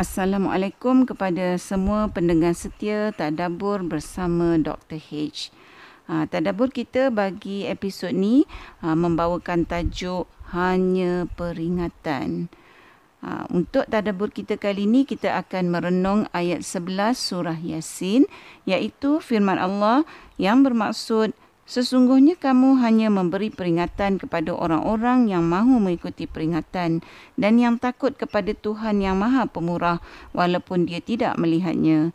Assalamualaikum kepada semua pendengar setia Tadabur bersama Dr. H. Uh, tadabur kita bagi episod ni uh, membawakan tajuk Hanya Peringatan. Uh, untuk tadabur kita kali ini kita akan merenung ayat 11 surah Yasin iaitu firman Allah yang bermaksud Sesungguhnya kamu hanya memberi peringatan kepada orang-orang yang mahu mengikuti peringatan dan yang takut kepada Tuhan yang maha pemurah walaupun dia tidak melihatnya.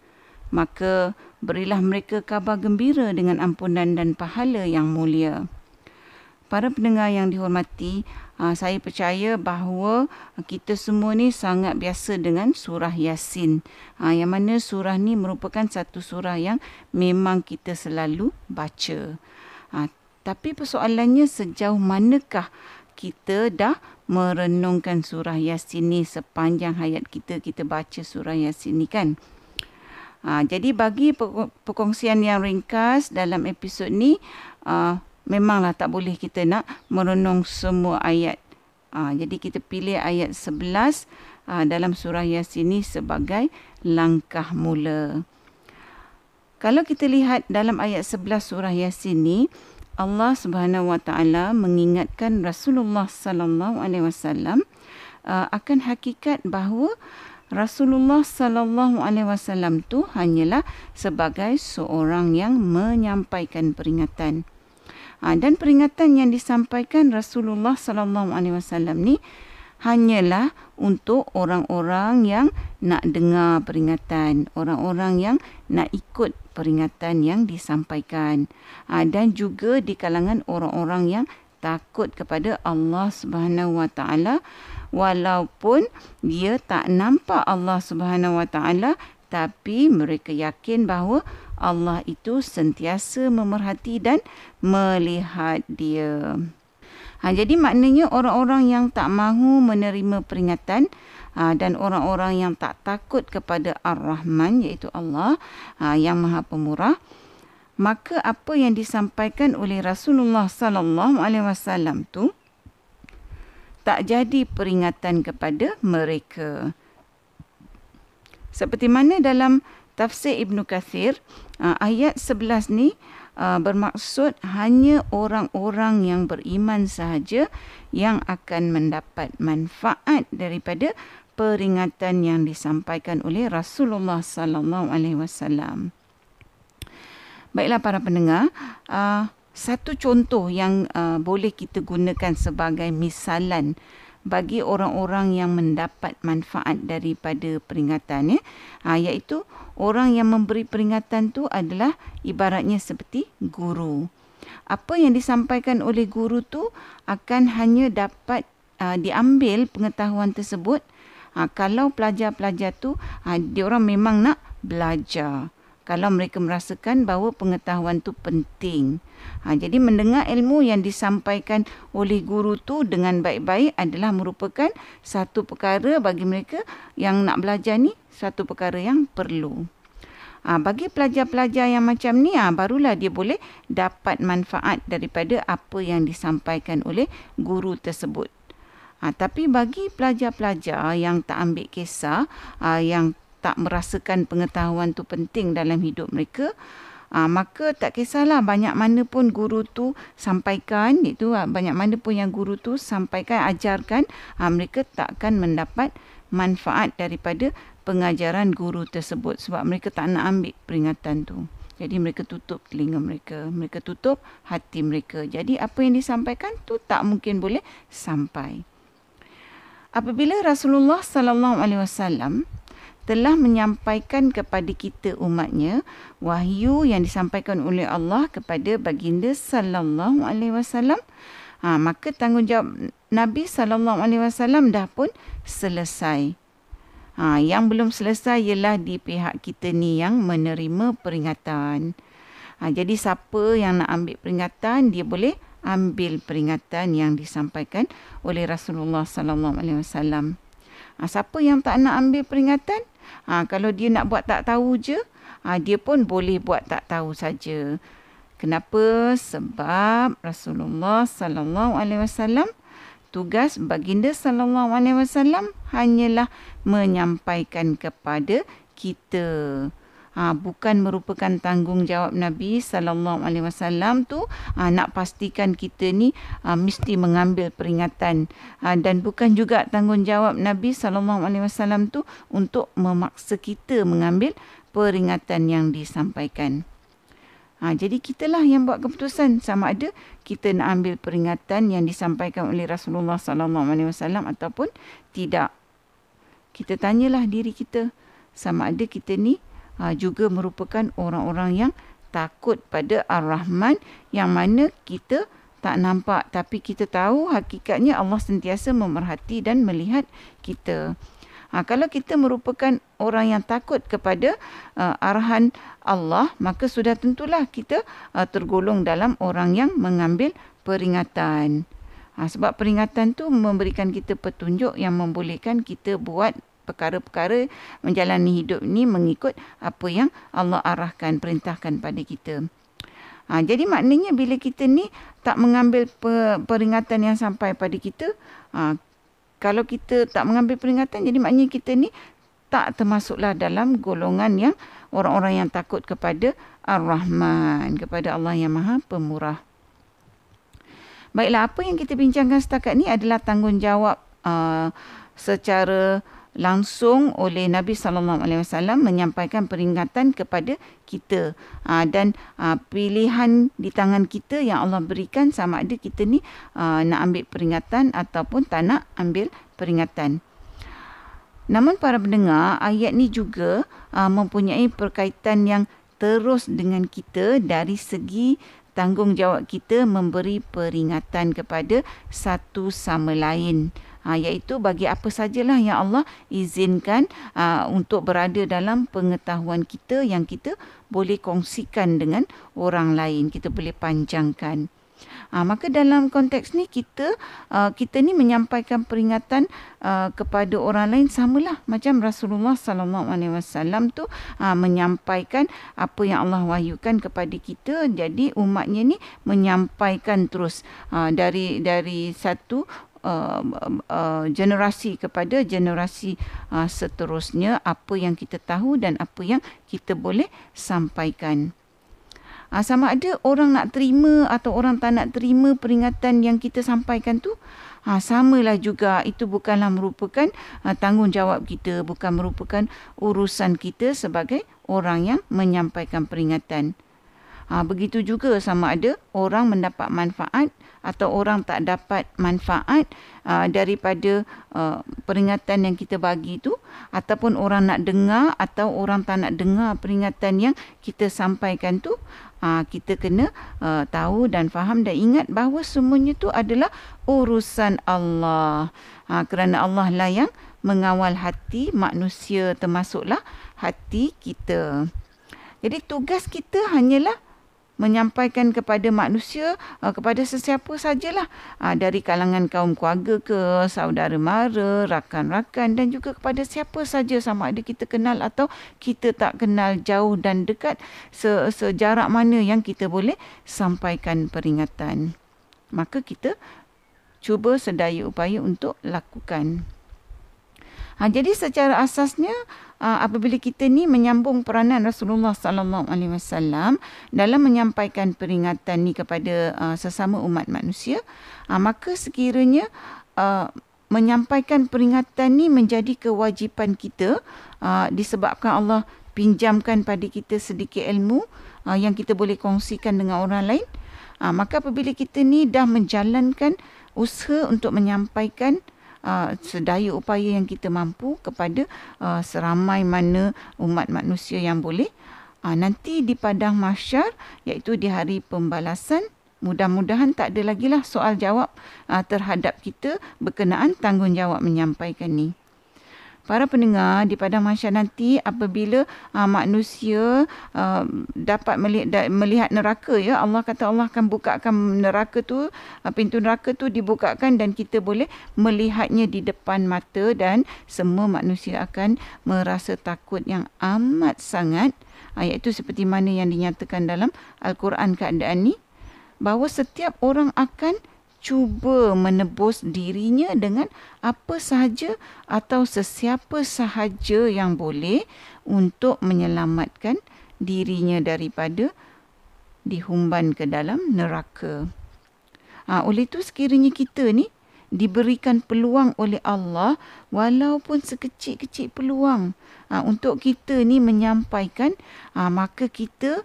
Maka berilah mereka kabar gembira dengan ampunan dan pahala yang mulia. Para pendengar yang dihormati, ah, saya percaya bahawa kita semua ni sangat biasa dengan surah Yasin. Ah, yang mana surah ni merupakan satu surah yang memang kita selalu baca. Ha, tapi persoalannya sejauh manakah kita dah merenungkan surah Yasin ni sepanjang hayat kita kita baca surah Yasin ni kan. Ha, jadi bagi perkongsian yang ringkas dalam episod ni uh, memanglah tak boleh kita nak merenung semua ayat. Ha, jadi kita pilih ayat 11 uh, dalam surah Yasin ni sebagai langkah mula. Kalau kita lihat dalam ayat 11 surah Yasin ni, Allah Subhanahu Wa Taala mengingatkan Rasulullah Sallallahu Alaihi Wasallam uh, akan hakikat bahawa Rasulullah Sallallahu Alaihi Wasallam tu hanyalah sebagai seorang yang menyampaikan peringatan. Uh, dan peringatan yang disampaikan Rasulullah Sallallahu Alaihi Wasallam ni hanyalah untuk orang-orang yang nak dengar peringatan, orang-orang yang nak ikut peringatan yang disampaikan ha, dan juga di kalangan orang-orang yang takut kepada Allah Subhanahu Wa Taala walaupun dia tak nampak Allah Subhanahu Wa Taala tapi mereka yakin bahawa Allah itu sentiasa memerhati dan melihat dia. Ha, jadi maknanya orang-orang yang tak mahu menerima peringatan ha, dan orang-orang yang tak takut kepada Ar-Rahman iaitu Allah ha, yang Maha Pemurah maka apa yang disampaikan oleh Rasulullah sallallahu alaihi wasallam tu tak jadi peringatan kepada mereka. Seperti mana dalam tafsir Ibnu Kathir ha, ayat 11 ni uh, bermaksud hanya orang-orang yang beriman sahaja yang akan mendapat manfaat daripada peringatan yang disampaikan oleh Rasulullah sallallahu alaihi wasallam. Baiklah para pendengar, uh, satu contoh yang uh, boleh kita gunakan sebagai misalan bagi orang-orang yang mendapat manfaat daripada peringatan ya, uh, iaitu orang yang memberi peringatan tu adalah ibaratnya seperti guru. Apa yang disampaikan oleh guru tu akan hanya dapat uh, diambil pengetahuan tersebut Ha, kalau pelajar-pelajar tu ha, dia orang memang nak belajar. Kalau mereka merasakan bahawa pengetahuan tu penting. Ha, jadi mendengar ilmu yang disampaikan oleh guru tu dengan baik-baik adalah merupakan satu perkara bagi mereka yang nak belajar ni satu perkara yang perlu. Ha, bagi pelajar-pelajar yang macam ni ha, barulah dia boleh dapat manfaat daripada apa yang disampaikan oleh guru tersebut. Ha, tapi bagi pelajar-pelajar yang tak ambil kisah, ha, yang tak merasakan pengetahuan tu penting dalam hidup mereka, ha, maka tak kisahlah banyak mana pun guru tu sampaikan, itu ha, banyak mana pun yang guru tu sampaikan, ajarkan, ha, mereka tak akan mendapat manfaat daripada pengajaran guru tersebut sebab mereka tak nak ambil peringatan tu. Jadi mereka tutup telinga mereka, mereka tutup hati mereka. Jadi apa yang disampaikan tu tak mungkin boleh sampai apabila Rasulullah sallallahu alaihi wasallam telah menyampaikan kepada kita umatnya wahyu yang disampaikan oleh Allah kepada baginda sallallahu alaihi wasallam ha, maka tanggungjawab Nabi sallallahu alaihi wasallam dah pun selesai ha, yang belum selesai ialah di pihak kita ni yang menerima peringatan ha, jadi siapa yang nak ambil peringatan dia boleh ambil peringatan yang disampaikan oleh Rasulullah sallallahu alaihi wasallam. Ha, siapa yang tak nak ambil peringatan? Ha, kalau dia nak buat tak tahu je, ha, dia pun boleh buat tak tahu saja. Kenapa? Sebab Rasulullah sallallahu alaihi wasallam tugas baginda sallallahu alaihi wasallam hanyalah menyampaikan kepada kita ha, bukan merupakan tanggungjawab Nabi sallallahu alaihi wasallam tu ha, nak pastikan kita ni ha, mesti mengambil peringatan ha, dan bukan juga tanggungjawab Nabi sallallahu alaihi wasallam tu untuk memaksa kita mengambil peringatan yang disampaikan. Ha, jadi kitalah yang buat keputusan sama ada kita nak ambil peringatan yang disampaikan oleh Rasulullah sallallahu alaihi wasallam ataupun tidak. Kita tanyalah diri kita sama ada kita ni uh, juga merupakan orang-orang yang takut pada Ar-Rahman yang mana kita tak nampak tapi kita tahu hakikatnya Allah sentiasa memerhati dan melihat kita. Ha, kalau kita merupakan orang yang takut kepada uh, arahan Allah, maka sudah tentulah kita uh, tergolong dalam orang yang mengambil peringatan. Ha, sebab peringatan tu memberikan kita petunjuk yang membolehkan kita buat perkara-perkara menjalani hidup ni mengikut apa yang Allah arahkan, perintahkan pada kita. Ha, jadi maknanya bila kita ni tak mengambil peringatan yang sampai pada kita, ha, kalau kita tak mengambil peringatan, jadi maknanya kita ni tak termasuklah dalam golongan yang orang-orang yang takut kepada Ar-Rahman, kepada Allah yang Maha Pemurah. Baiklah, apa yang kita bincangkan setakat ni adalah tanggungjawab uh, secara langsung oleh Nabi sallallahu alaihi wasallam menyampaikan peringatan kepada kita uh, dan uh, pilihan di tangan kita yang Allah berikan sama ada kita ni uh, nak ambil peringatan ataupun tak nak ambil peringatan. Namun para pendengar ayat ni juga mempunyai perkaitan yang terus dengan kita dari segi tanggungjawab kita memberi peringatan kepada satu sama lain ha, iaitu bagi apa sajalah yang Allah izinkan ha, untuk berada dalam pengetahuan kita yang kita boleh kongsikan dengan orang lain kita boleh panjangkan. Ha, maka dalam konteks ni kita uh, kita ni menyampaikan peringatan uh, kepada orang lain samalah macam Rasulullah sallallahu alaihi wasallam tu uh, menyampaikan apa yang Allah wahyukan kepada kita. Jadi umatnya ni menyampaikan terus uh, dari dari satu uh, uh, generasi kepada generasi uh, seterusnya apa yang kita tahu dan apa yang kita boleh sampaikan. Uh, sama ada orang nak terima atau orang tak nak terima peringatan yang kita sampaikan tu Ha, samalah juga itu bukanlah merupakan ha, tanggungjawab kita bukan merupakan urusan kita sebagai orang yang menyampaikan peringatan. Ha, begitu juga sama ada orang mendapat manfaat atau orang tak dapat manfaat uh, daripada uh, peringatan yang kita bagi itu ataupun orang nak dengar atau orang tak nak dengar peringatan yang kita sampaikan tu uh, kita kena uh, tahu dan faham dan ingat bahawa semuanya itu adalah urusan Allah. Uh, kerana Allah lah yang mengawal hati manusia termasuklah hati kita. Jadi tugas kita hanyalah menyampaikan kepada manusia uh, kepada sesiapa sajalah. Uh, dari kalangan kaum keluarga ke saudara mara rakan-rakan dan juga kepada siapa saja sama ada kita kenal atau kita tak kenal jauh dan dekat se- sejarak mana yang kita boleh sampaikan peringatan. Maka kita cuba sedaya upaya untuk lakukan. Ha, jadi secara asasnya apabila kita ni menyambung peranan Rasulullah sallallahu alaihi wasallam dalam menyampaikan peringatan ni kepada uh, sesama umat manusia, uh, maka sekiranya uh, menyampaikan peringatan ni menjadi kewajipan kita uh, disebabkan Allah pinjamkan pada kita sedikit ilmu uh, yang kita boleh kongsikan dengan orang lain, uh, maka apabila kita ni dah menjalankan usaha untuk menyampaikan uh, sedaya upaya yang kita mampu kepada uh, seramai mana umat manusia yang boleh. Uh, nanti di padang mahsyar iaitu di hari pembalasan mudah-mudahan tak ada lagi lah soal jawab uh, terhadap kita berkenaan tanggungjawab menyampaikan ni para pendengar di padang mahsyar nanti apabila uh, manusia uh, dapat melihat, da, melihat neraka ya Allah kata Allah akan bukakan neraka tu uh, pintu neraka tu dibukakan dan kita boleh melihatnya di depan mata dan semua manusia akan merasa takut yang amat sangat. Ayat itu seperti mana yang dinyatakan dalam al-Quran keadaan ni bahawa setiap orang akan cuba menebus dirinya dengan apa sahaja atau sesiapa sahaja yang boleh untuk menyelamatkan dirinya daripada dihumban ke dalam neraka. Ha, oleh itu sekiranya kita ni diberikan peluang oleh Allah walaupun sekecil-kecil peluang ha, untuk kita ni menyampaikan ha, maka kita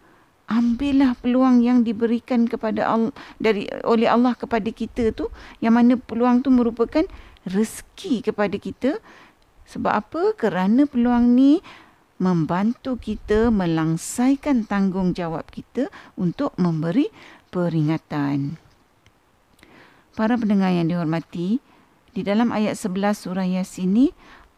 ambillah peluang yang diberikan kepada Allah dari oleh Allah kepada kita tu yang mana peluang tu merupakan rezeki kepada kita. Sebab apa? Kerana peluang ni membantu kita melangsaikan tanggungjawab kita untuk memberi peringatan. Para pendengar yang dihormati di dalam ayat 11 surah Yasin ini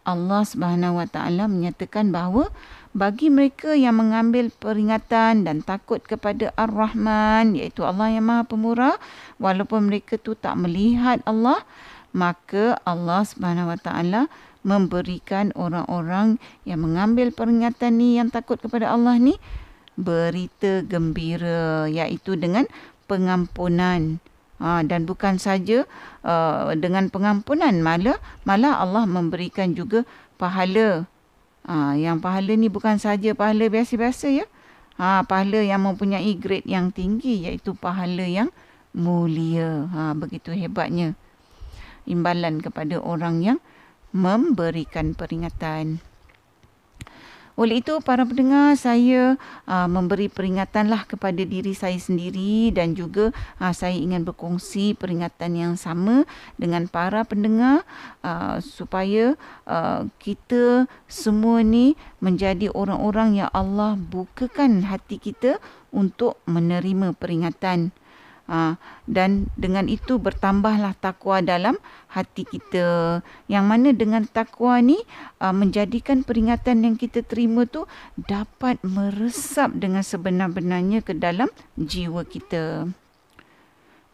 Allah Subhanahu Wa Taala menyatakan bahawa bagi mereka yang mengambil peringatan dan takut kepada Ar-Rahman iaitu Allah yang Maha Pemurah walaupun mereka tu tak melihat Allah maka Allah Subhanahu Wa Taala memberikan orang-orang yang mengambil peringatan ni yang takut kepada Allah ni berita gembira iaitu dengan pengampunan. Ha, dan bukan saja uh, dengan pengampunan malah malah Allah memberikan juga pahala Ha, yang pahala ni bukan saja pahala biasa-biasa ya. Ha, pahala yang mempunyai grade yang tinggi iaitu pahala yang mulia. Ha, begitu hebatnya imbalan kepada orang yang memberikan peringatan. Oleh itu para pendengar saya uh, memberi peringatanlah kepada diri saya sendiri dan juga uh, saya ingin berkongsi peringatan yang sama dengan para pendengar uh, supaya uh, kita semua ni menjadi orang-orang yang Allah bukakan hati kita untuk menerima peringatan Ha, dan dengan itu bertambahlah takwa dalam hati kita. Yang mana dengan takwa ni uh, menjadikan peringatan yang kita terima tu dapat meresap dengan sebenar-benarnya ke dalam jiwa kita.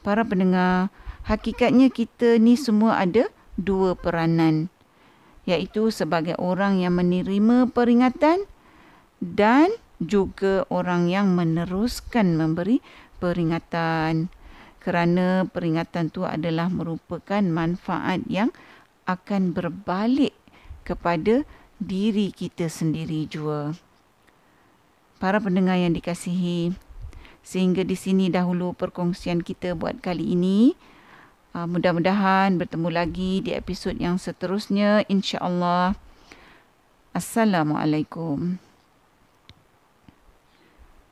Para pendengar, hakikatnya kita ni semua ada dua peranan. Iaitu sebagai orang yang menerima peringatan dan juga orang yang meneruskan memberi peringatan kerana peringatan tu adalah merupakan manfaat yang akan berbalik kepada diri kita sendiri jua. Para pendengar yang dikasihi, sehingga di sini dahulu perkongsian kita buat kali ini. Uh, mudah-mudahan bertemu lagi di episod yang seterusnya insya-Allah. Assalamualaikum.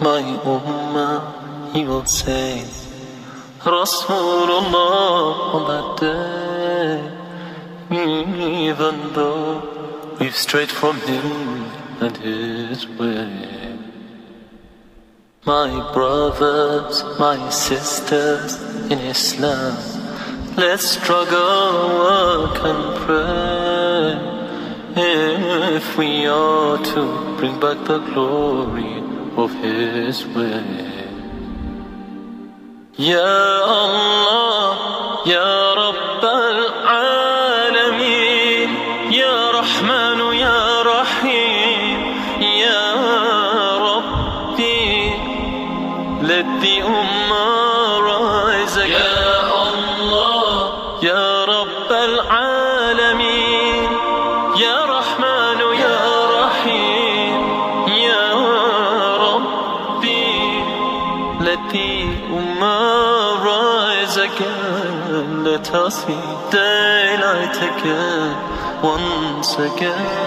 my ummah, he will say, Rasulullah on that day, even though we've strayed from him and his way. My brothers, my sisters in Islam, let's struggle, work and pray. If we are to bring back the glory of His يا الله يا رب العالمين يا رحمن يا رحيم يا ربي لدي أمّا again, once again.